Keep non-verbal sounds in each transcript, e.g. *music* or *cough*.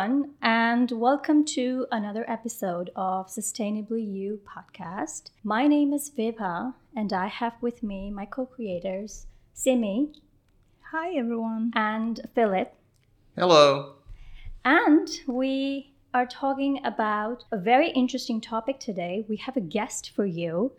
everyone, and welcome to another episode of Sustainably You podcast. My name is Vibha, and I have with me my co creators, Simi. Hi, everyone. And Philip. Hello. And we are talking about a very interesting topic today. We have a guest for you.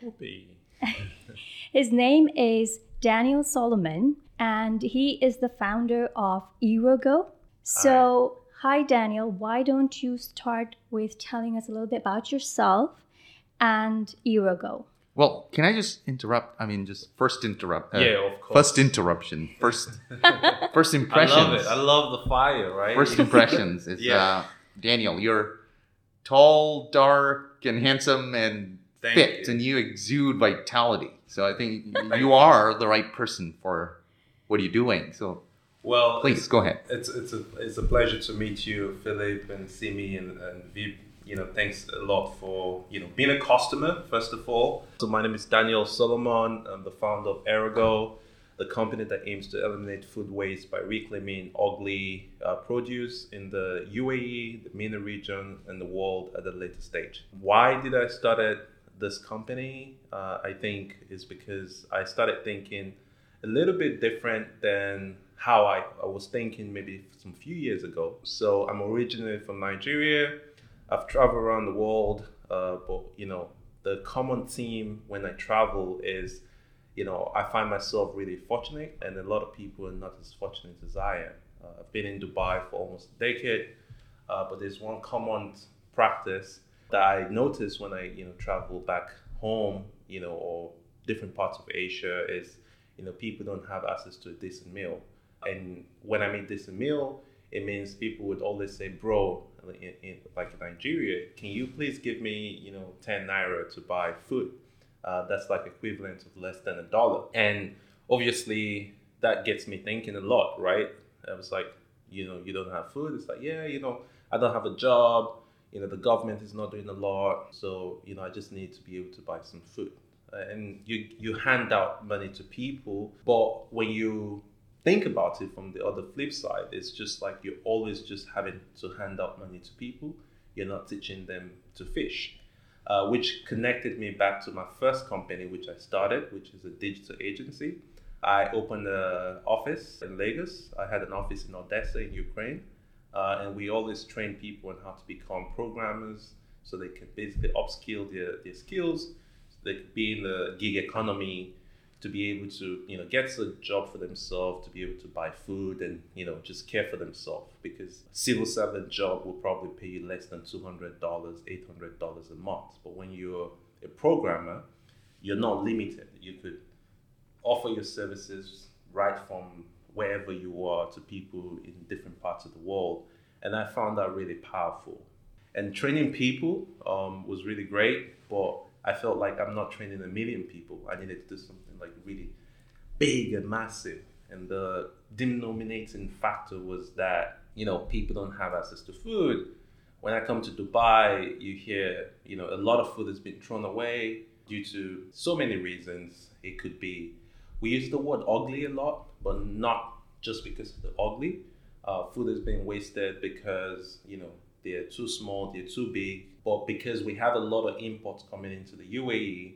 *laughs* His name is Daniel Solomon, and he is the founder of Eroego. So, hi. hi, Daniel. Why don't you start with telling us a little bit about yourself and Eroego? Well, can I just interrupt? I mean, just first interrupt. Uh, yeah, of course. First interruption. First, *laughs* first impressions. I love it. I love the fire, right? First *laughs* impressions is yeah. uh, Daniel. You're tall, dark, and handsome, and Thank fit, you. and you exude vitality. So I think *laughs* you are the right person for what you're you doing. So well, please go ahead. It's it's a it's a pleasure to meet you, Philip, and Simi, and and Vib. You know, thanks a lot for you know being a customer first of all. So my name is Daniel Solomon. I'm the founder of Eroego, the company that aims to eliminate food waste by reclaiming ugly uh, produce in the UAE, the MENA region, and the world at a later stage. Why did I start this company? Uh, I think is because I started thinking a little bit different than how I, I was thinking maybe some few years ago. So I'm originally from Nigeria. I've traveled around the world, uh, but you know the common theme when I travel is, you know, I find myself really fortunate, and a lot of people are not as fortunate as I am. Uh, I've been in Dubai for almost a decade, uh, but there's one common practice that I notice when I you know travel back home, you know, or different parts of Asia is you know, people don't have access to a decent meal. And when I mean decent meal, it means people would always say, bro, in, in, like in Nigeria, can you please give me, you know, 10 naira to buy food? Uh, that's like equivalent of less than a dollar. And obviously that gets me thinking a lot, right? I was like, you know, you don't have food. It's like, yeah, you know, I don't have a job. You know, the government is not doing a lot. So, you know, I just need to be able to buy some food. And you you hand out money to people but when you think about it from the other flip side it's just like you're always just having to hand out money to people. You're not teaching them to fish. Uh, which connected me back to my first company which i started which is a digital agency. I opened an office in lagos. I had an office in odessa in ukraine. Uh, and we always train people on how to become programmers so they can basically upskill their, their skills. They could be in the gig economy to be able to you know get a job for themselves to be able to buy food and you know just care for themselves because civil servant job will probably pay you less than $200 $800 a month. But when you're a programmer you're not limited. You could offer your services right from wherever you are to people in different parts of the world. And i found that really powerful. And training people um, was really great but I felt like I'm not training a million people. I needed to do something like really big and massive. And the denominating factor was that, you know, people don't have access to food. When I come to Dubai, you hear, you know, a lot of food has been thrown away due to so many reasons. It could be, we use the word ugly a lot, but not just because of the ugly. Uh, food is being wasted because, you know, they're too small, they're too big. But because we have a lot of imports coming into the UAE,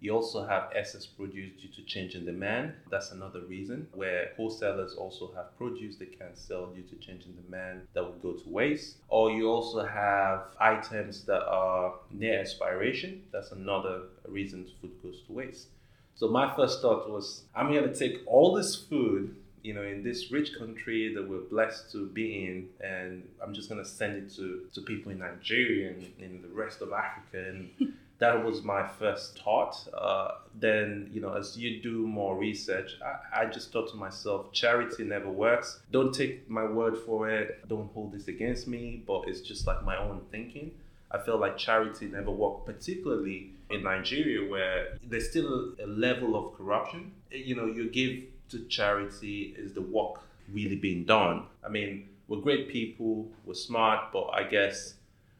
you also have excess produce due to change in demand. That's another reason where wholesalers also have produce they can't sell due to change in demand that would go to waste. Or you also have items that are near expiration. That's another reason food goes to waste. So my first thought was I'm going to take all this food you know, in this rich country that we're blessed to be in, and I'm just gonna send it to, to people in Nigeria and in the rest of Africa, and *laughs* that was my first thought. Uh, then, you know, as you do more research, I, I just thought to myself, charity never works. Don't take my word for it. Don't hold this against me, but it's just like my own thinking. I feel like charity never worked, particularly in Nigeria, where there's still a level of corruption. You know, you give to charity is the work really being done. I mean, we're great people, we're smart, but I guess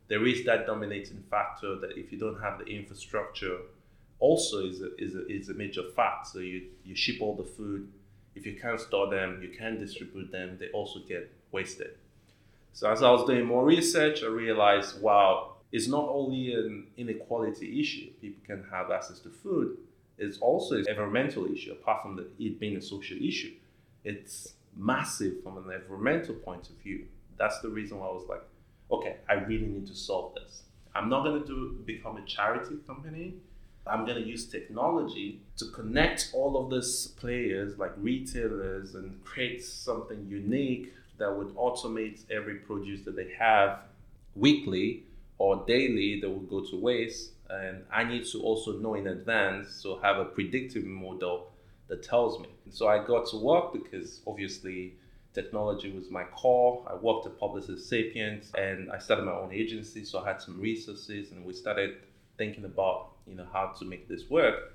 there is that dominating factor that if you don't have the infrastructure, also is a, is a, is a major fact. So you, you ship all the food. If you can't store them, you can't distribute them, they also get wasted. So as I was doing more research, I realized, wow, it's not only an inequality issue. People can have access to food. It's also an environmental issue, apart from the, it being a social issue. It's massive from an environmental point of view. That's the reason why I was like, okay, I really need to solve this. I'm not going to do become a charity company. I'm going to use technology to connect all of these players, like retailers, and create something unique that would automate every produce that they have weekly or daily that would go to waste. And I need to also know in advance, so have a predictive model that tells me. And so I got to work because obviously technology was my core. I worked at Publicis Sapient and I started my own agency, so I had some resources and we started thinking about you know how to make this work.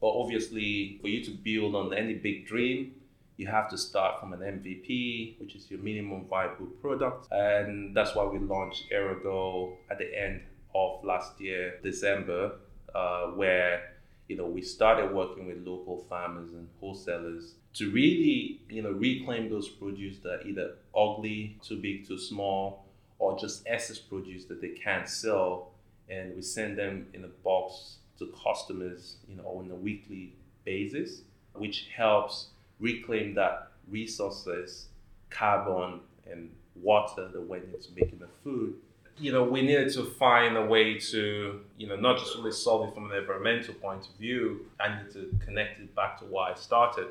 But obviously, for you to build on any big dream, you have to start from an MVP, which is your minimum viable product. And that's why we launched Eroego at the end of last year, December, uh, where you know we started working with local farmers and wholesalers to really you know reclaim those produce that are either ugly, too big, too small, or just excess produce that they can't sell, and we send them in a box to customers, you know, on a weekly basis, which helps reclaim that resources, carbon and water that went into making the food. You know, we needed to find a way to, you know, not just really solve it from an environmental point of view, I need to connect it back to why I started.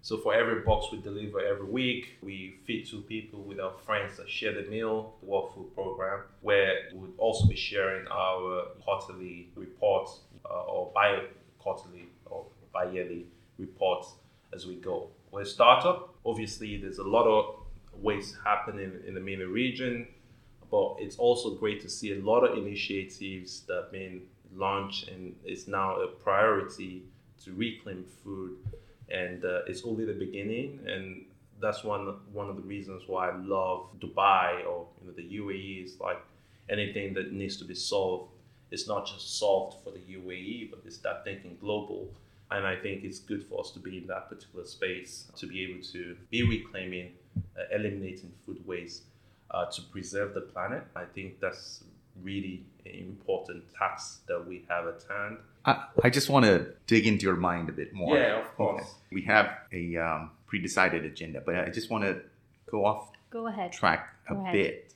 So for every box we deliver every week, we feed two people with our friends that share the meal, the World Food Program, where we would also be sharing our quarterly reports uh, or bi-quarterly or bi-yearly reports as we go. We're a startup. Obviously, there's a lot of waste happening in the MENA region, but it's also great to see a lot of initiatives that have been launched and it's now a priority to reclaim food. And uh, it's only the beginning, and that's one one of the reasons why I love Dubai or you know, the UAE is like anything that needs to be solved it's not just solved for the UAE, but it's that thinking global. And I think it's good for us to be in that particular space to be able to be reclaiming, uh, eliminating food waste uh, to preserve the planet. I think that's really an important task that we have at hand. I, I just want to dig into your mind a bit more. Yeah, of course. Okay. We have a um, pre-decided agenda, but I just want to go off go ahead track a ahead. bit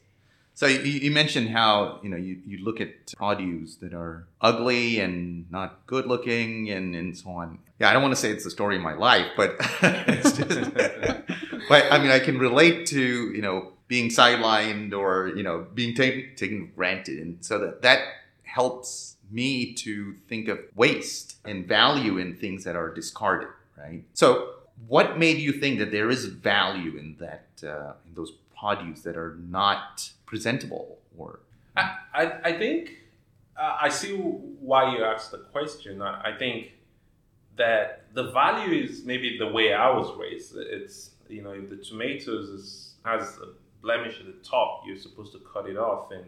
so you, you, mentioned how you know you, you look at produce that are ugly and not good looking and, and so on. Yeah, I don't want to say it's the story of my life, but *laughs* it's just, *laughs* but I mean I can relate to you know being sidelined or you know being taken taken granted, and so that that helps me to think of waste and value in things that are discarded. Right. So what made you think that there is value in that uh, in those produce that are not presentable or I, I, I think uh, I see why you asked the question. I, I think that the value is maybe the way I was raised. It's you know if the tomatoes is, has a blemish at the top, you're supposed to cut it off and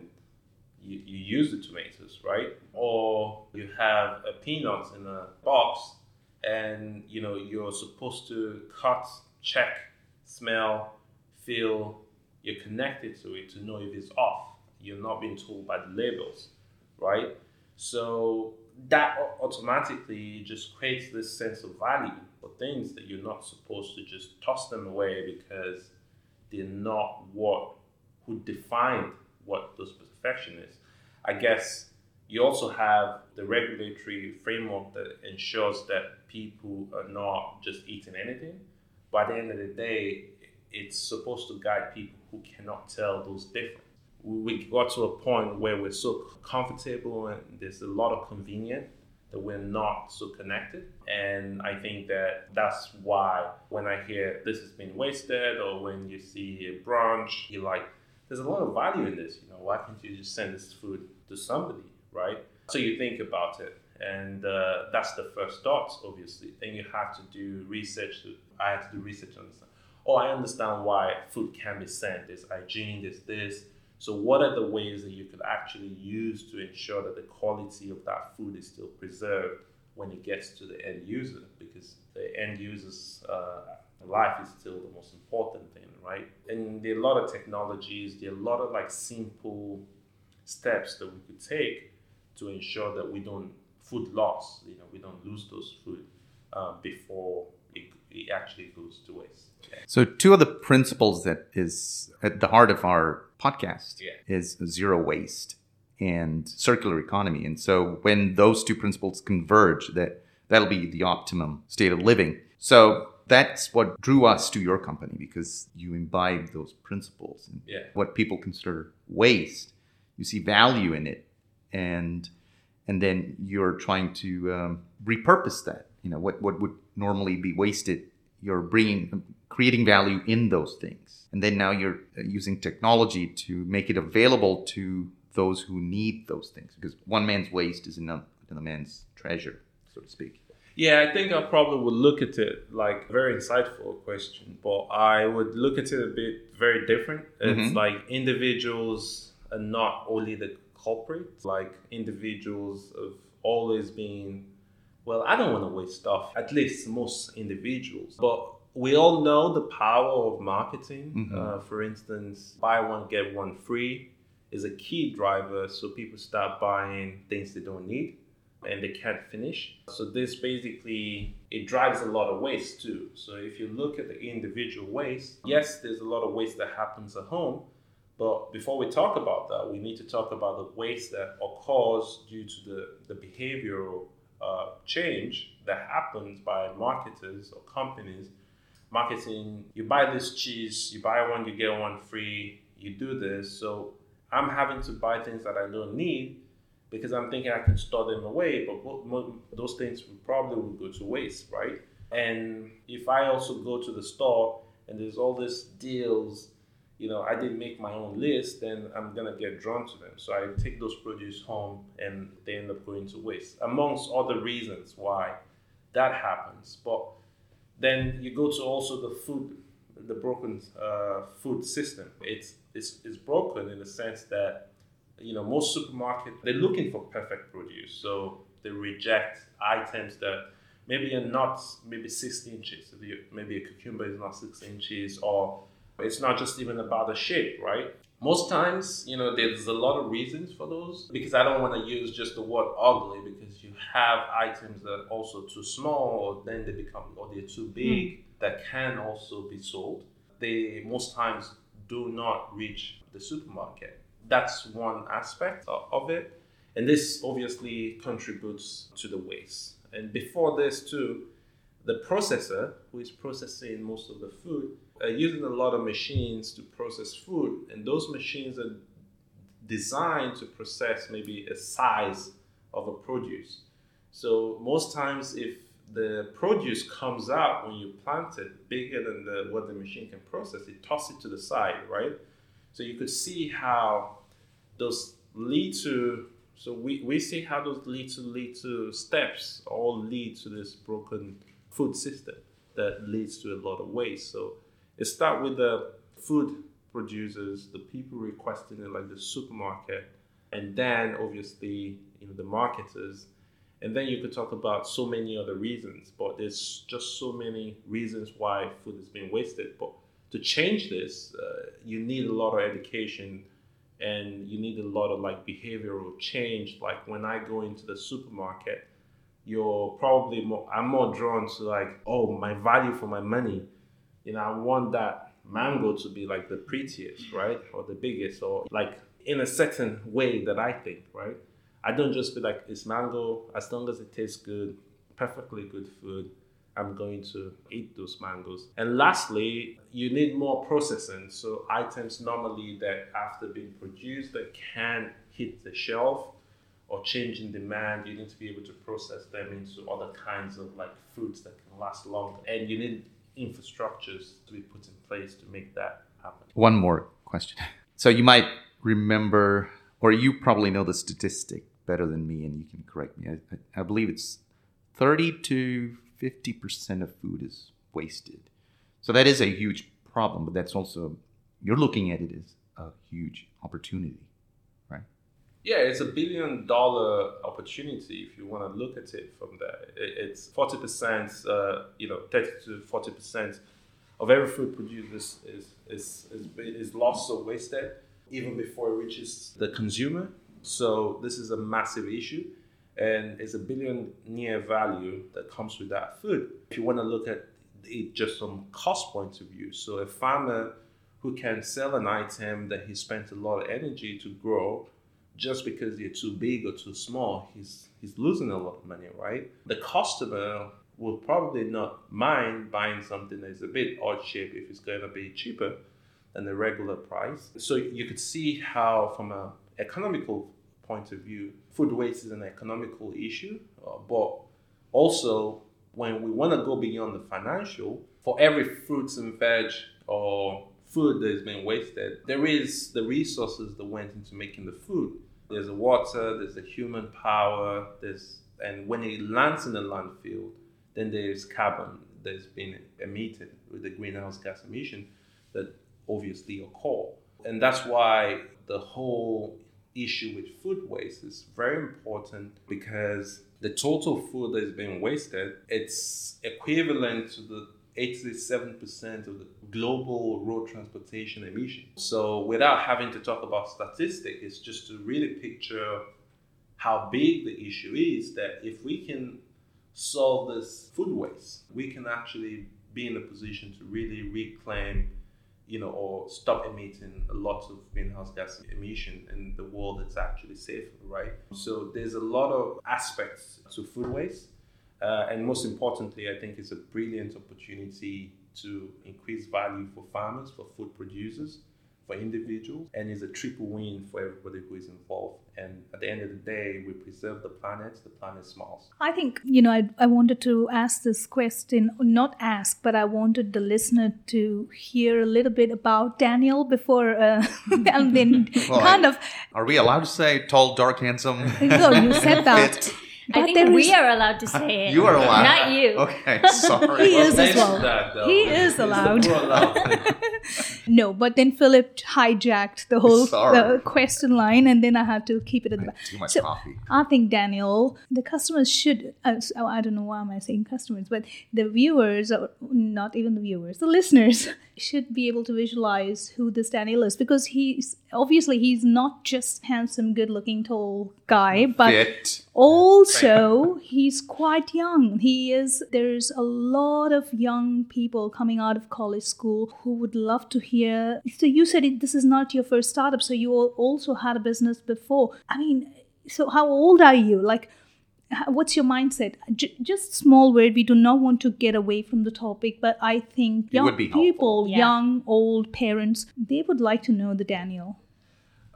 you, you use the tomatoes, right? Or you have a peanut in a box and you know you're supposed to cut, check, smell, feel, you're connected to it to know if it's off. You're not being told by the labels, right? So that automatically just creates this sense of value for things that you're not supposed to just toss them away because they're not what who defined what those perfection is. I guess you also have the regulatory framework that ensures that people are not just eating anything. By the end of the day, it's supposed to guide people who cannot tell those difference. We got to a point where we're so comfortable and there's a lot of convenience that we're not so connected. And I think that that's why when I hear this has been wasted or when you see a brunch, you're like, there's a lot of value in this. You know, why can't you just send this food to somebody, right? So you think about it. And uh, that's the first thought, obviously. Then you have to do research. I had to do research on this oh, I understand why food can be sent. There's hygiene, there's this. So, what are the ways that you could actually use to ensure that the quality of that food is still preserved when it gets to the end user? Because the end users uh, life is still the most important thing, right? And there are a lot of technologies, there are a lot of like simple steps that we could take to ensure that we don't food loss, you know, we don't lose those food uh, before it, it actually goes to waste. So two of the principles that is at the heart of our podcast Yeah. is zero waste and circular economy. And so when those two principles converge, that that'll be the optimum state of living. So that's what drew us to your company because you imbibe those principles and Yeah. what people consider waste. You see value in it, and and then you're trying to um, repurpose that. You know what what would normally be wasted. You're bringing creating value in those things, and then now you're uh, using technology to make it available to those who need those things because one man's waste is another, another man's treasure, so to speak. Yeah, I think I probably would look at it like a very insightful question, but I would look at it a bit very different. It's Mhm. like individuals are not only the culprits, like individuals have always been, well, I don't want to waste stuff, at least most individuals. But we all know the power of marketing. Mhm. Uh, for instance, buy one, get one free is a key driver. So people start buying things they don't need and they can't finish. So this basically it drives a lot of waste too. So if you look at the individual waste, yes, there's a lot of waste that happens at home, but before we talk about that, we need to talk about the waste that occurs due to the, the behavioral uh, change that happens by marketers or companies. Marketing, you buy this cheese, you buy one, you get one free, you do this. So I'm having to buy things that I don't need because I'm thinking I can store them away, but those things probably will go to waste, right? And if I also go to the store and there's all these deals, you know, I didn't make my own list, then I'm gonna get drawn to them. So I take those produce home and they end up going to waste, amongst other reasons why that happens. But then you go to also the food, the broken uh, food system. It's, it's it's broken in the sense that you know most supermarkets they're looking for perfect produce, so they reject items that maybe are not maybe six inches. Maybe a cucumber is not six inches, or it's not just even about the shape, right? Most times, you know, there's a lot of reasons for those because I don't want to use just the word ugly because you have items that are also too small or then they become or they're too hmm. big that can also be sold. They most times do not reach the supermarket. That's one aspect of it. And this obviously contributes to the waste. And before this, too, the processor, who is processing most of the food, are using a lot of machines to process food. And those machines are designed to process maybe a size of a produce. So most times, if the produce comes out when you plant it bigger than the, what the machine can process, it tosses it to the side, right? So you could see how those lead to. So we, we see how those lead to lead to steps all lead to this broken food system that leads to a lot of waste. So it start with the food producers, the people requesting it, like the supermarket, and then obviously you know the marketers, and then you could talk about so many other reasons. But there's just so many reasons why food is being wasted. But to change this, uh, you need a lot of education and you need a lot of like behavioral change. Like when I go into the supermarket, you're probably more, I'm more drawn to like, oh, my value for my money. You know, I want that mango to be like the prettiest, right? Or the biggest, or like in a certain way that I think, right? I don't just be like, it's mango, as long as it tastes good, perfectly good food, I'm going to eat those mangoes. And lastly, you need more processing. So items normally that after being produced that can hit the shelf or change in demand, you need to be able to process them into other kinds of like fruits that can last longer. And you need infrastructures to be put in place to make that happen. One more question. So you might remember, or you probably know the statistic better than me, and you can correct me. I, I- believe it's 30 to 50% of food is wasted. So that is a huge problem, but that's also, you're looking at it as a huge opportunity? Yeah, it's a billion dollar opportunity if you want to look at it from there. It's 40%, uh, you know, 30 to 40% of every food produced is, is, is, is, is lost or wasted even before it reaches the consumer. So this is a massive issue and it's a billionaire value that comes with that food. If you want to look at it just from cost point of view, so a farmer who can sell an item that he spent a lot of energy to grow just because you're too big or too small, he's he's losing a lot of money, right? The customer will probably not mind buying something that's a bit odd shape if it's going to be cheaper than the regular price. So you could see how, from an economical point of view, food waste is an economical issue, uh, but also when we want to go beyond the financial, for every fruits and veg or food that is being wasted, there is the resources that went into making the food. There's the water, there's the human power, there's and when it lands in the landfill, then there's carbon that's been emitted with the greenhouse gas emission that obviously occur. And that's why the whole issue with food waste is very important because the total food that is being wasted, it's equivalent to the 87% of the global road transportation emission. So without having to talk about statistics, it's just to really picture how big the issue is that if we can solve this food waste, we can actually be in a position to really reclaim you know, or stop emitting a lot of greenhouse gas emission in the world that's actually safer, right? So there's a lot of aspects to food waste. Uh, and most importantly, I think it's a brilliant opportunity to increase value for farmers, for food producers, for individuals, and it's a triple win for everybody who is involved. And at the end of the day, we preserve the planet, the planet smiles. I think, you know, I, I wanted to ask this question, not ask, but I wanted the listener to hear a little bit about Daniel before, uh, *laughs* and then *laughs* well, kind of. Are we allowed to say tall, dark, handsome? *laughs* No, you said that. But I think we is... are allowed to say it. You are allowed. Not you. Okay, *laughs* sorry. he is as well. That, he is allowed. *laughs* no, but then Philip hijacked the whole the question line, and then I had to keep it in the back. Too much so coffee. I think Daniel, the customers should. Uh, oh, I don't know why am I saying customers, but the viewers, or not even the viewers, the listeners *laughs* should be able to visualize who this Daniel is because he's obviously he's not just handsome, good-looking, tall guy, but Fit. also *laughs* he's quite young. He is. There's a lot of young people coming out of college school who would love to hear. So you said it, this is not your first startup, so you also had a business before. I mean, so how old are you? Like what's your mindset J- just small word we do not want to get away from the topic but i think young people yeah. young old parents they would like to know the daniel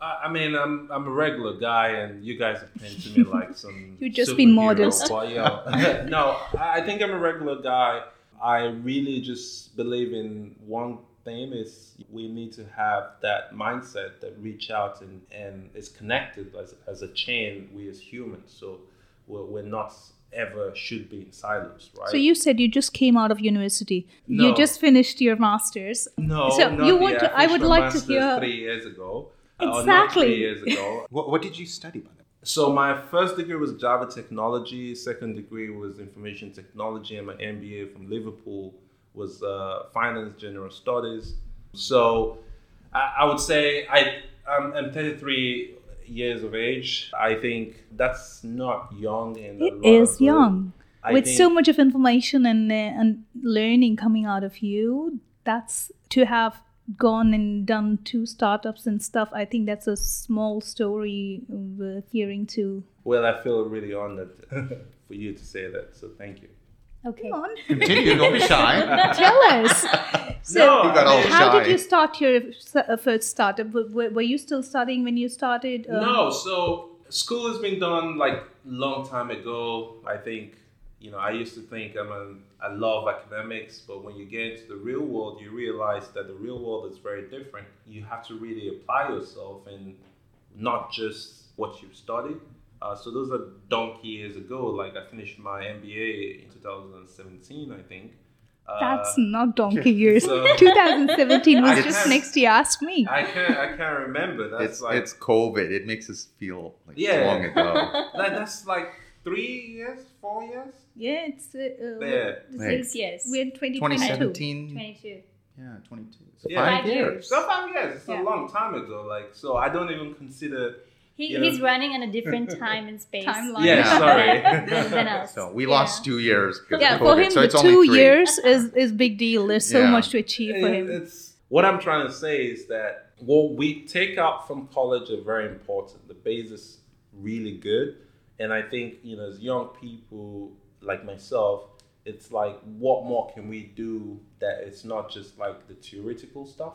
I mean, I'm I'm a regular guy, and you guys have been to me *laughs* like some. you just been modest. But, you know, *laughs* no, I think I'm a regular guy. I really just believe in one thing is we need to have that mindset that reach out and and is connected as as a chain. We as humans, so we're, we're not ever should be in silence, right? So you said you just came out of university. No. You just finished your masters. No, so you want to? I, I would like to hear three years ago. Exactly. Uh, three years ago. *laughs* what, what did you study by the So my first degree was Java technology. Second degree was information technology, and my MBA from Liverpool was uh, finance general studies. So I, I would say I I'm, I'm 33 years of age. I think that's not young. And it is young. I With so much of information and uh, and learning coming out of you, that's to have gone and done two startups and stuff. I think that's a small story worth hearing too. Well, I feel really honored *laughs* for you to say that. So thank you. Okay. Come on. Continue. Don't be shy. *laughs* Tell us. *laughs* So, no, how shy. did you start your uh, first startup? Were, were you still studying when you started? Um, no. So school has been done like long time ago. I think you know I used to think I'm a I love academics, but when you get into the real world, you realize that the real world is very different. You have to really apply yourself and not just what you've studied. Uh, so those are donkey years ago. Like I finished my MBA in 2017, I think. That's uh, not donkey *laughs* years. So *laughs* 2017 was just next year. Ask me. I can't. I can't remember. That's it's, like it's COVID. It makes us feel like yeah, long ago. *laughs* that, that's like three years, four years. Yeah, it's uh, yeah. six years. We're 2022. 2017. 22. Yeah, 22. So yeah, five years. So five years. It's yeah. a long time ago. Like, so I don't even consider. He, he's know, running in a different *laughs* time and space timeline. Yeah, sorry. than, than us. So we yeah. lost two years. yeah, for him, so the two years is is big deal. There's so much to achieve for him. It's what I'm trying to say is that what we take out from college are very important. The base is really good, and I think you know as young people like myself, it's like what more can we do that it's not just like the theoretical stuff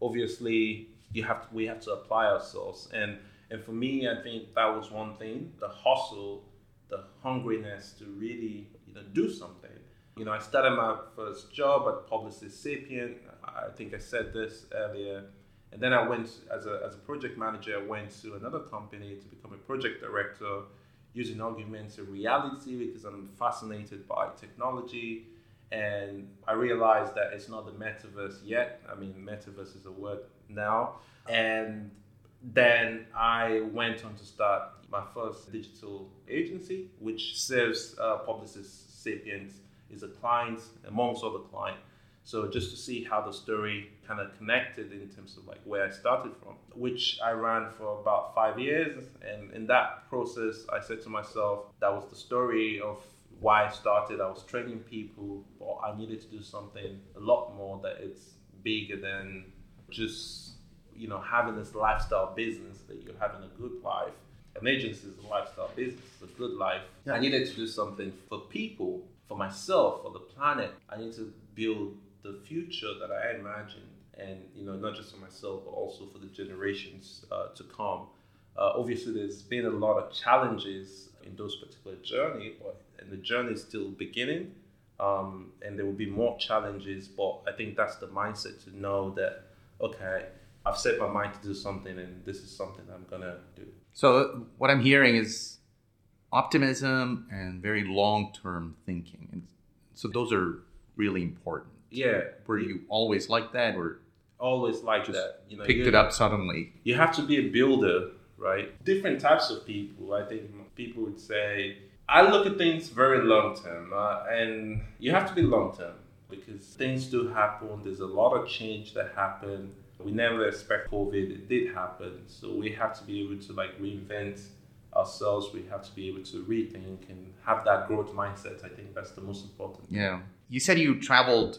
obviously you have to, we have to apply ourselves and and for me i think that was one thing the hustle the hungriness to really you know do something you know i started my first job at publicis sapient i think i said this earlier and then i went as a, as a project manager i went to another company to become a project director using augmented reality because I'm fascinated by technology. And I realized that it's not the metaverse yet. I mean, metaverse is a word now. And then I went on to start my first digital agency, which serves uh, Publicis Sapient, is a client amongst other clients so just to see how the story kind of connected in terms of like where I started from, which I ran for about five years. And in that process, I said to myself, that was the story of why I started. I was training people, but I needed to do something a lot more that it's bigger than just, you know, having this lifestyle business that you're having a good life. An agency is a lifestyle business, it's a good life. Yeah. I needed to do something for people, for myself, for the planet. I need to build the future that I imagine, and you know, not just for myself, but also for the generations uh, to come. Uh, obviously, there's been a lot of challenges in those particular journey, and the journey is still beginning, um, and there will be more challenges. But I think that's the mindset to know that okay, I've set my mind to do something, and this is something I'm gonna do. So what I'm hearing is optimism and very long-term thinking, and so those are really important. Yeah. Were you always like that, or always like that? You know, picked it up suddenly. You have to be a builder, right? Different types of people. I think people would say I look at things very long term, uh, and you have to be long term because things do happen. There's a lot of change that happened. We never expect COVID. It did happen, so we have to be able to like reinvent ourselves. We have to be able to rethink and have that growth mindset. I think that's the most important. Yeah. You said you traveled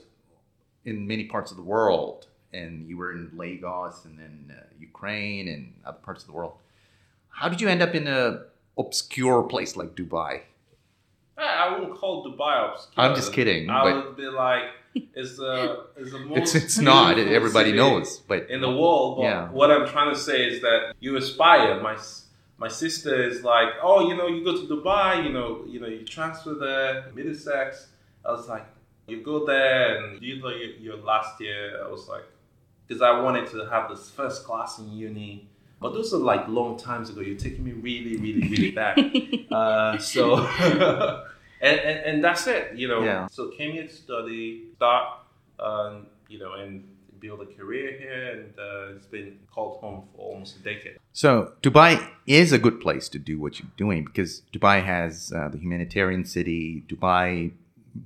in many parts of the world, and you were in Lagos and then uh, Ukraine and other parts of the world. How did you end up in a obscure place like Dubai? I wouldn't call Dubai obscure. I'm just kidding. I would be like, it's the it's the most. It's, it's not. Everybody knows, but in the world. But yeah. What I'm trying to say is that you aspire. My my sister is like, oh, you know, you go to Dubai, you know, you know, you transfer there, Middlesex. I was like, you go there and you know your, your last year, I was like, because I wanted to have this first class in uni. But those are like long times ago. You're taking me really, really, really back. *laughs* uh, so, *laughs* and, and, and that's it, you know. Yeah. So came here to study, start, um, you know, and build a career here, and uh, it's been called home for almost a decade. So Dubai is a good place to do what you're doing because Dubai has uh, the humanitarian city. Dubai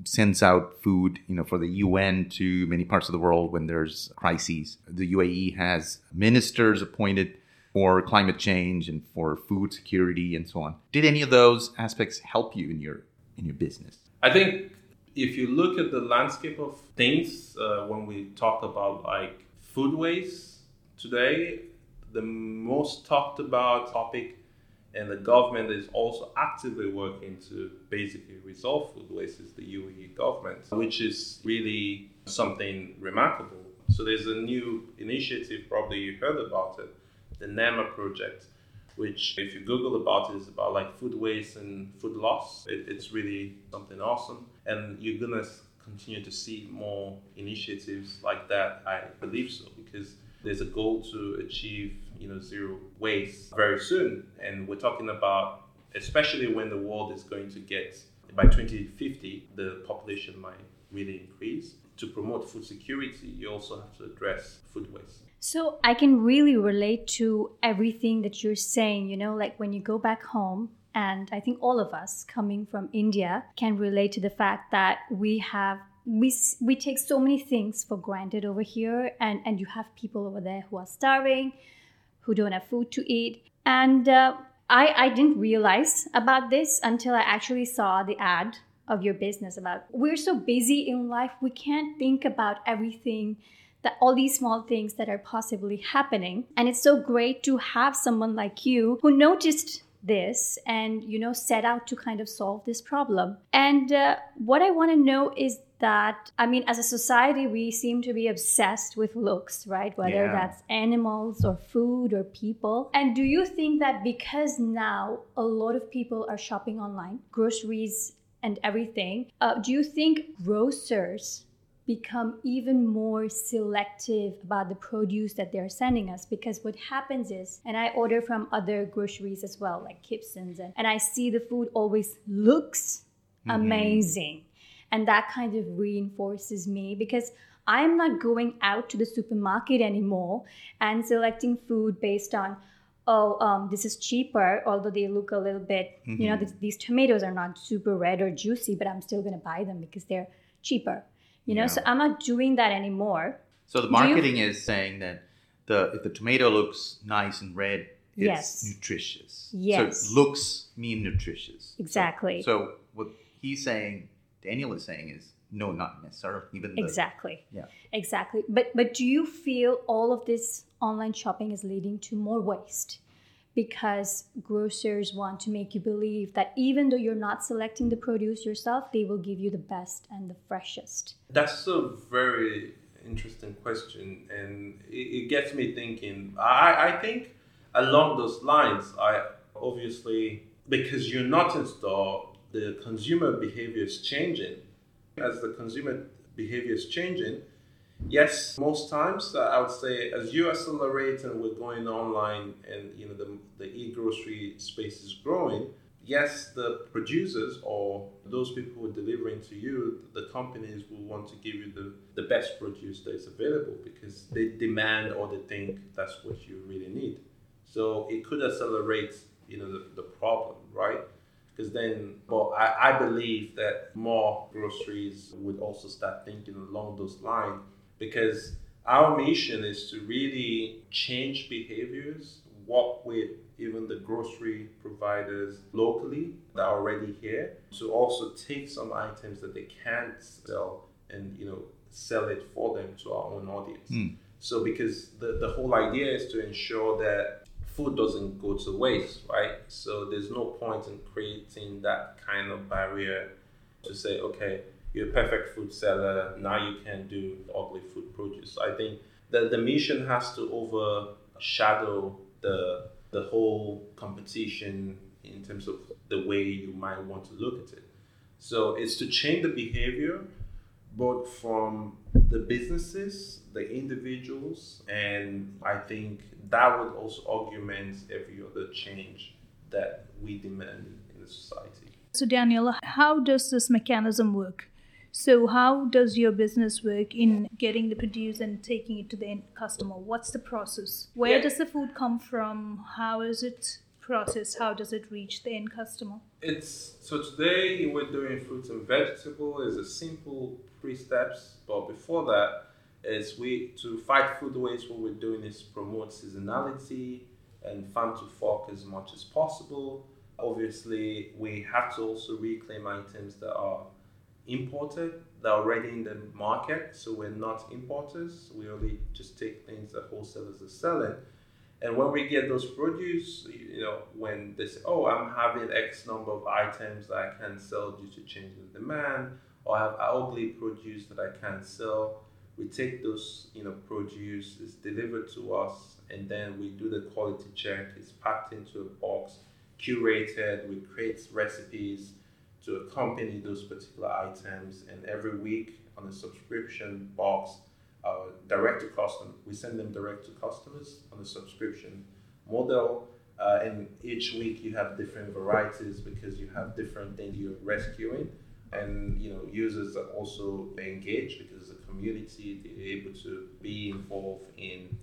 sends out food, you know, for the UN to many parts of the world when there's crises. The UAE has ministers appointed for climate change and for food security and so on. Did any of those aspects help you in your in your business? I think if you look at the landscape of things uh, when we talk about like food waste today, the most talked about topic and the government is also actively working to basically resolve food waste is the UAE government, which is really something remarkable. So there's a new initiative, probably you heard about it, the Ne'ma project, which if you Google about it, is about like food waste and food loss. It, it's really something awesome. And you're gonna continue to see more initiatives like that, I believe so, because there's a goal to achieve you know zero waste very soon, and we're talking about especially when the world is going to get by 2050 the population might really increase. To promote food security, you also have to address food waste. So I can really relate to everything that you're saying. You know, like when you go back home and I think all of us coming from India can relate to the fact that we have we we take so many things for granted over here and and you have people over there who are starving who don't have food to eat and uh, I, I didn't realize about this until I actually saw the ad of your business about we're so busy in life we can't think about everything that all these small things that are possibly happening. And it's so great to have someone like you who noticed this and you know set out to kind of solve this problem. And uh, what i want to know is that i mean as a society we seem to be obsessed with looks right? Whether Yeah. that's animals or food or people. And do you think that because now a lot of people are shopping online groceries and everything uh, do you think grocers become even more selective about the produce that they're sending us. Because what happens is and i order from other groceries as well like Kibsons and, and i see the food always looks amazing. And that kind of reinforces me because i'm not going out to the supermarket anymore and selecting food based on oh um, this is cheaper although they look a little bit you know these, these tomatoes are not super red or juicy but i'm still going to buy them because they're cheaper you know Yeah. so i'm not doing that anymore So the Do you- marketing is saying that the if the tomato looks nice and red, it's Yes. nutritious. Yes. So looks mean nutritious. So- Exactly. So, what he's saying, Daniel is saying is no, not necessarily. Even the, exactly Yeah. exactly but but do you feel all of this online shopping is leading to more waste because grocers want to make you believe that even though you're not selecting the produce yourself they will give you the best and the freshest That's a very interesting question, and it, gets me thinking. I, I think along those lines, I obviously because you're not in store, the consumer behavior is changing. As the consumer behavior is changing, yes, most times uh, I would say as you accelerate and we're going online, and you know the the e-grocery space is growing yes, the producers or those people who are delivering to you, the companies will want to give you the, the best produce that is available because they demand or they think that's what you really need. So it could accelerate, you know, the, the problem, right? Because then, well, I, I believe that more groceries would also start thinking along those lines because our mission is to really change behaviors, work with even the grocery providers locally that are already here to also take some items that they can't sell and you know sell it for them to our own audience. Hmm. So because the, the whole idea is to ensure that food doesn't go to waste, right? So there's no point in creating that kind of barrier to say, okay, you're a perfect food seller, now you can do ugly food produce. I think that the mission has to overshadow the the whole competition in terms of the way you might want to look at it. So it's to change the behavior both from the businesses, the individuals, and I think that would also augment every other change that we demand in the society. So, Daniel, how does this mechanism work? So, how does your business work in getting the produce and taking it to the end customer? What's the process? Where Yeah. does the food come from? How is it processed? How does it reach the end customer? It's so today we're doing fruits and vegetables is a simple three steps, but before that is we to fight food waste. What we're doing is promote seasonality and farm to fork as much as possible. Obviously, we have to also reclaim items that are imported They're already in the market. So we're not importers. We only just take things that wholesalers are selling. And when we get those produce, you know, when they say, "Oh, I'm having X number of items that I can't sell due to change in demand," or I have ugly produce that I can't sell, we take those, you know, produce, it's delivered to us, and then we do the quality check. It's packed into a box, curated. We create recipes to accompany those particular items, and every week on the subscription box, uh, direct to customer. We send them direct to customers on the subscription model. Uh, and each week you have different varieties because you have different things you're rescuing. And you know, users are also engaged because the community they're able to be involved in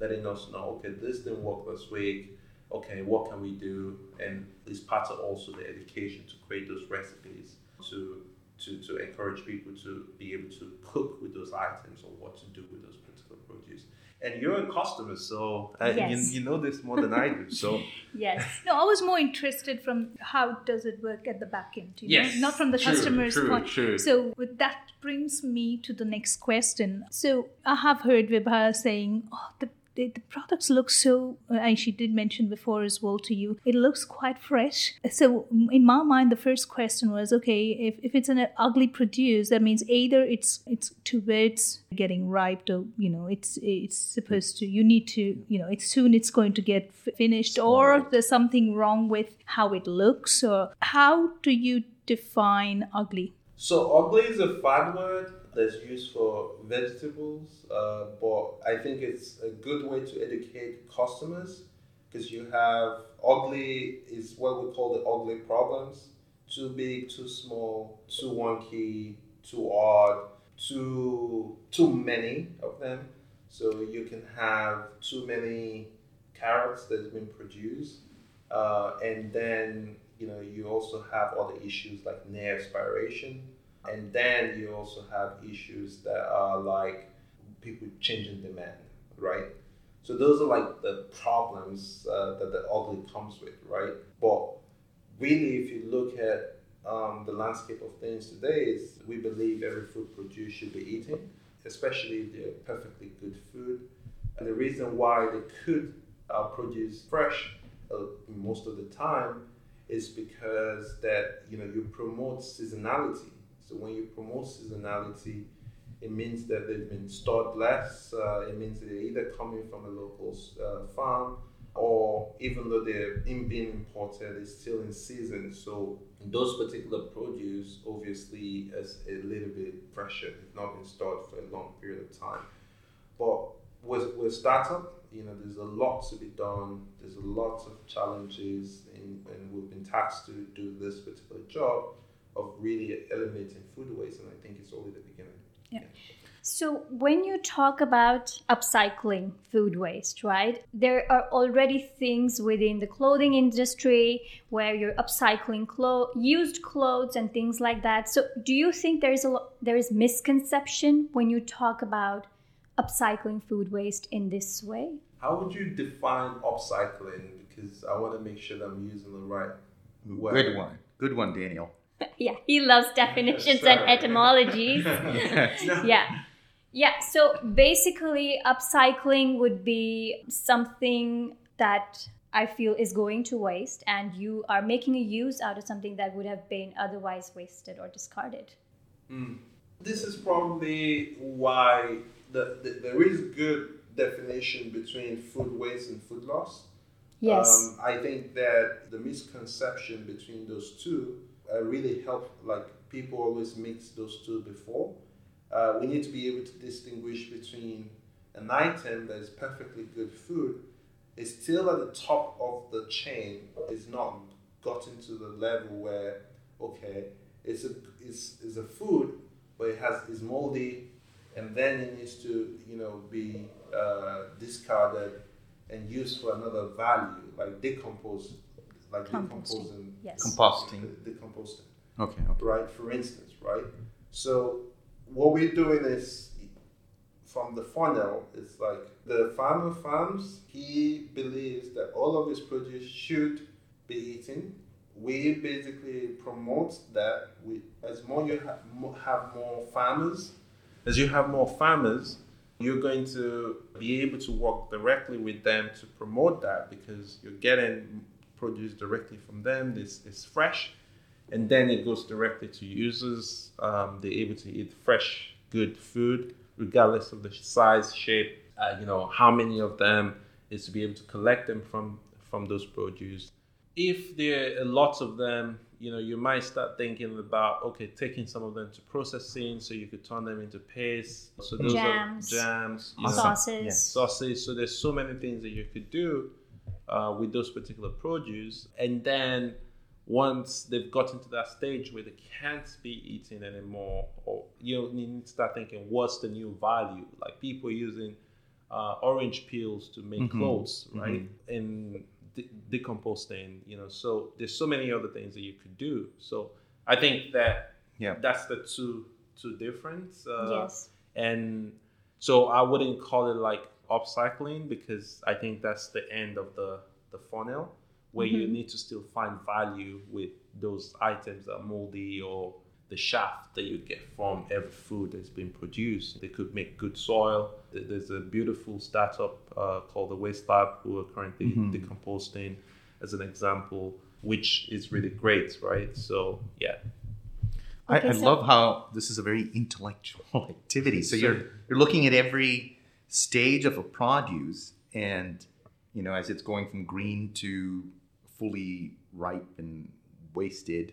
letting us know, okay, this didn't work this week. Okay, what can we do? And it's part of also the education to create those recipes to to, to encourage people to be able to cook with those items or what to do with those particular produce. And you're a customer, so uh, Yes. you, you know this more than I do. So *laughs* Yes. No, I was more interested from how does it work at the back end, you Yes, know, not from the true, customer's true, point. true. So with that brings me to the next question. So I have heard Vibha saying, "Oh, the the, the products look so," uh, and she did mention before as well to you, it looks quite fresh. So in my mind, the first question was, okay, if, if it's an ugly produce, that means either it's it's towards getting ripe, or you know, it's it's supposed to. You need to, you know, it's soon it's going to get f- finished, or there's something wrong with how it looks. Or how do you define ugly? So ugly is a fad word that's used for vegetables, uh, but I think it's a good way to educate customers because you have ugly is what we call the ugly problems: too big, too small, too wonky, too odd, too too many of them. So you can have too many carrots that's been produced, uh, and then you know you also have other issues like near expiration and then you also have issues that are like people changing demand right? So those are like the problems uh, that the ugly comes with right? But really if you look at um, the landscape of things today is we believe every food produced should be eaten especially they're perfectly good food. And the reason why they could uh, produce fresh uh, most of the time is because that you know you promote seasonality. So when you promote seasonality, it means that they've been stored less. Uh, it means they're either coming from a local uh, farm or even though they're in being imported, it's still in season. So those particular produce obviously is a little bit fresher. They've not been stored for a long period of time. But with with startup, you know, there's a lot to be done. There's a lot of challenges, and, and we've been tasked to do this particular job of really eliminating food waste. And I think it's only the beginning. Yeah. So, when you talk about upcycling food waste, right, there are already things within the clothing industry where you're upcycling clo- used clothes and things like that. So, do you think there is a lo- there is misconception when you talk about upcycling food waste in this way? How would you define upcycling? Because I want to make sure that I'm using the right word. Good one. Good one, Daniel. *laughs* yeah, he loves definitions and Sorry. etymologies. *laughs* yeah. Yeah, so basically, upcycling would be something that I feel is going to waste, and you are making a use out of something that would have been otherwise wasted or discarded. This is probably why the, the, there is good definition between food waste and food loss. Yes. Um, I think that the misconception between those two uh, really help. Like people always mix those two before. Uh, we need to be able to distinguish between an item that is perfectly good food is still at the top of the chain. Is not gotten to the level where okay, it's a it's, it's a food, but it has is moldy, and then it needs to you know be uh, discarded and used for another value, like decompose, like Composting. decomposing, Yes. Composting. de- decomposting, Okay. okay. right? For instance, right? So what we're doing is from the funnel it's like the farmer farms. He believes that all of his produce should be eaten. We basically promote that. We as more you ha- have more farmers, as you have more farmers, you're going to be able to work directly with them to promote that because you're getting produce directly from them. This is fresh, and then it goes directly to users. Um, they're able to eat fresh, good food, regardless of the size, shape. Uh, you know how many of them is to be able to collect them from from those produce. If there are lots of them, you know, you might start thinking about okay, taking some of them to processing so you could turn them into paste. So those Jams. are jams, you know, Sauces. Yes. sausage. So there's so many things that you could do uh, with those particular produce, and then once they've gotten to that stage where they can't be eaten anymore, or you need to start thinking, what's the new value? Like people using uh, orange peels to make Mhm. clothes, right? And de- decomposting, you know. So there's so many other things that you could do. So I think that Yeah. That's the two two difference. Uh, yes. And so I wouldn't call it like upcycling because I think that's the end of the the funnel where you Mhm. need to still find value with those items that are moldy or the shaft that you get from every food that's been produced. They could make good soil. There's a beautiful startup uh, called the Waste Lab who are currently Mhm. decomposting as an example, which is really great, right? So yeah, I, Okay, I so- love how this is a very intellectual *laughs* activity. So you're you're looking at every stage of a produce, and you know as it's going from green to fully ripe and wasted.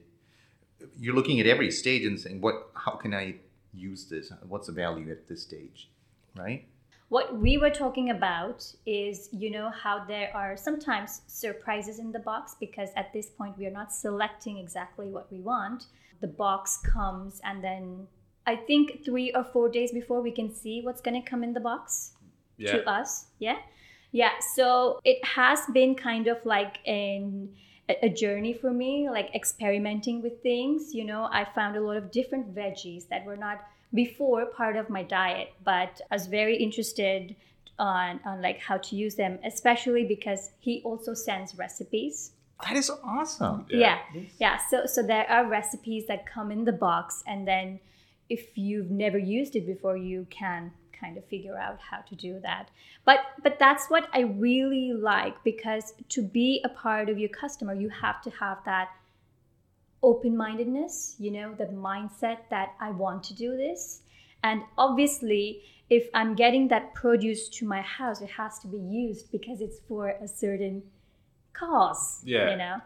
You're looking at every stage and saying, "What? How can I use this? What's the value at this stage?" Right? What we were talking about is, you know, how there are sometimes surprises in the box because at this point we are not selecting exactly what we want. The box comes, and then I think three or four days before we can see what's going to come in the box yeah. to us. Yeah. Yeah. So it has been kind of like an a a journey for me, like experimenting with things. You know, I found a lot of different veggies that were not before part of my diet, but I was very interested on, on like how to use them, especially because he also sends recipes. That is awesome. Yeah. Yeah. So so there are recipes that come in the box and then if you've never used it before you can kind of figure out how to do that. But but that's what I really like because to be a part of your customer you have to have that open-mindedness, you know, the mindset that I want to do this. And obviously if I'm getting that produce to my house it has to be used because it's for a certain cause, Yeah. you know.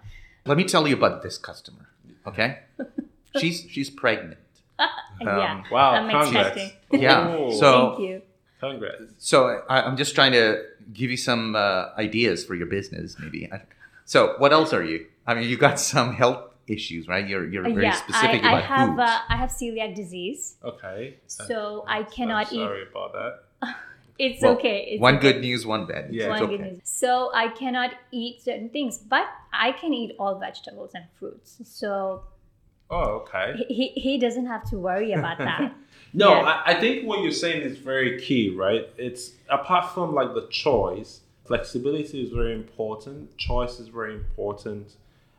Let me tell you about this customer. Okay, *laughs* she's she's pregnant. *laughs* yeah. Um, Wow, I'm congrats. expecting. Yeah. Oh. So Thank you. Congrats. So I, I'm just trying to give you some uh, ideas for your business, maybe. I- So what else are you? I mean, you got some health issues, right? You're you're Uh, very yeah, specific I, I about have foods. uh, I have celiac disease, Okay. so Uh, I cannot I'm eat. Sorry about that. *laughs* It's Well, okay. It's one okay. good news, one bad news. Yeah. One okay. good news. So I cannot eat certain things, but I can eat all vegetables and fruits. So Oh, okay. he, he, doesn't have to worry about that. *laughs* No, Yeah. I, I think what you're saying is very key, right? It's apart from like the choice, flexibility is very important. Choice is very important.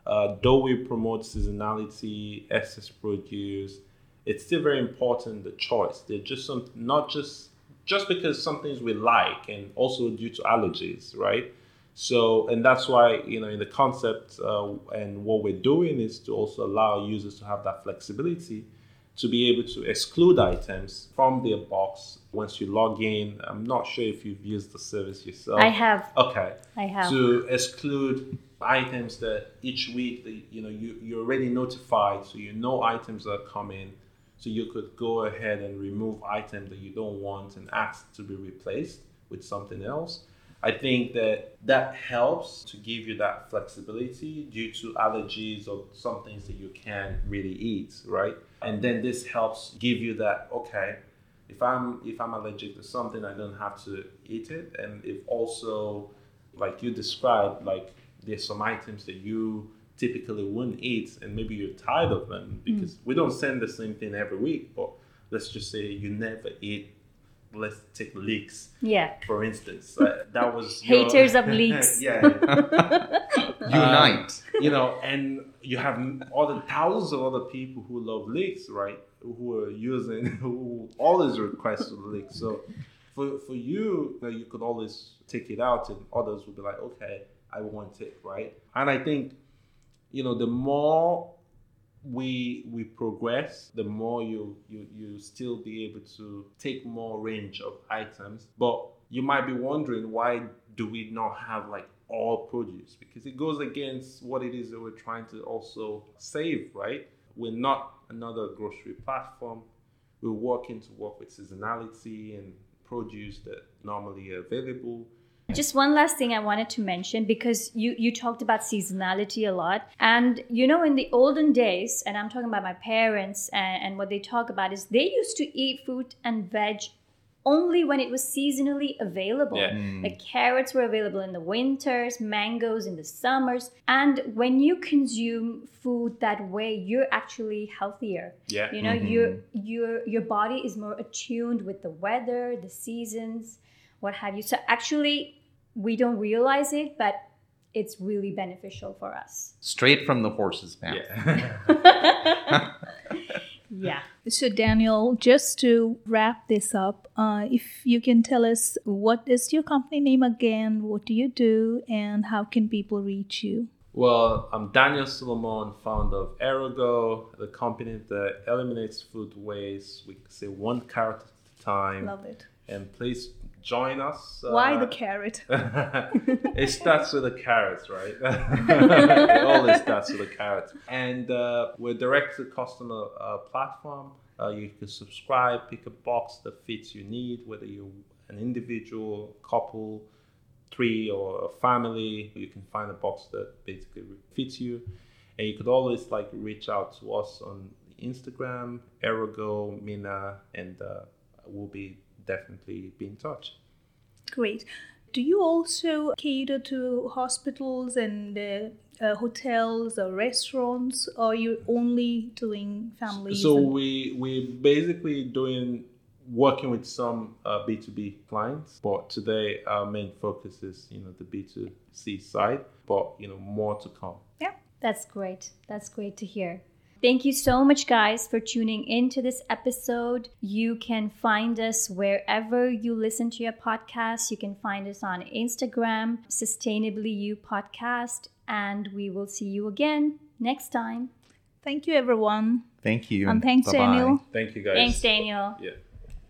Uh, though we promote seasonality, excess produce, it's still very important the choice. They're just some not just just because some things we like, and also due to allergies, right? So, and that's why you know in the concept uh, and what we're doing is to also allow users to have that flexibility to be able to exclude items from their box once you log in. I'm not sure if you've used the service yourself. I have. Okay. I have. To exclude items that each week that you know you, you're already notified, so you know items are coming. So you could go ahead and remove items that you don't want and ask to be replaced with something else. I think that that helps to give you that flexibility due to allergies or some things that you can't really eat, right? And then this helps give you that okay, if I'm if I'm allergic to something, I don't have to eat it. And if also, like you described, like there's some items that you typically wouldn't eat, and maybe you're tired of them mm. because we don't send the same thing every week. But let's just say you never eat. Let's take leeks. Yeah. for instance. Uh, that was *laughs* your- Haters of leeks. *laughs* yeah, *laughs* Unite. you know, and you have all the thousands of other people who love leeks, right? Who are using, who always request the leeks. So for for you, you, know, you could always take it out, and others would be like, okay, I want it, right? And I think, you know, the more we we progress, the more you you you still be able to take more range of items. But you might be wondering why do we not have like all produce? Because it goes against what it is that we're trying to also save, right? We're not another grocery platform. We're working to work with seasonality and produce that normally are available. Just one last thing I wanted to mention because you you talked about seasonality a lot, and you know in the olden days, and I'm talking about my parents and, and what they talk about is they used to eat fruit and veg only when it was seasonally available. Yeah. Mm. Like carrots were available in the winters, mangoes in the summers. And when you consume food that way, you're actually healthier. Yeah. You know, your your your body is more attuned with the weather, the seasons, what have you. So actually we don't realize it, but it's really beneficial for us. Straight from the horse's mouth. Yeah. *laughs* *laughs* Yeah. So, Daniel, just to wrap this up, uh, if you can tell us what is your company name again, what do you do, and how can people reach you? Well, I'm Daniel Solomon, founder of Eroego, the company that eliminates food waste. We say one carrot at a time. Love it. And please join us. Why uh, the carrot? *laughs* it starts with a carrot, right? *laughs* it always starts with a carrot. And uh, we're direct to customer uh, platform. Uh, you can subscribe, pick a box that fits your need, whether you're an individual, couple, three, or a family. You can find a box that basically fits you. And you could always like reach out to us on Instagram, Eroego, Mina, and uh, we'll be definitely be in touch. Great. Do you also cater to hospitals and uh, uh, hotels or restaurants, or you're only doing families? So and- we we basically doing working with some uh, B2B clients, but today our main focus is you know the B2C side, but you know more to come. yeah. That's great. That's great to hear. Thank you so much, guys, for tuning into this episode. You can find us wherever you listen to your podcast. You can find us on Instagram, Sustainably You Podcast, and we will see you again next time. Thank you, everyone. Thank you. And thanks, Bye-bye. Daniel. Thank you guys. Thanks, Daniel. Yeah.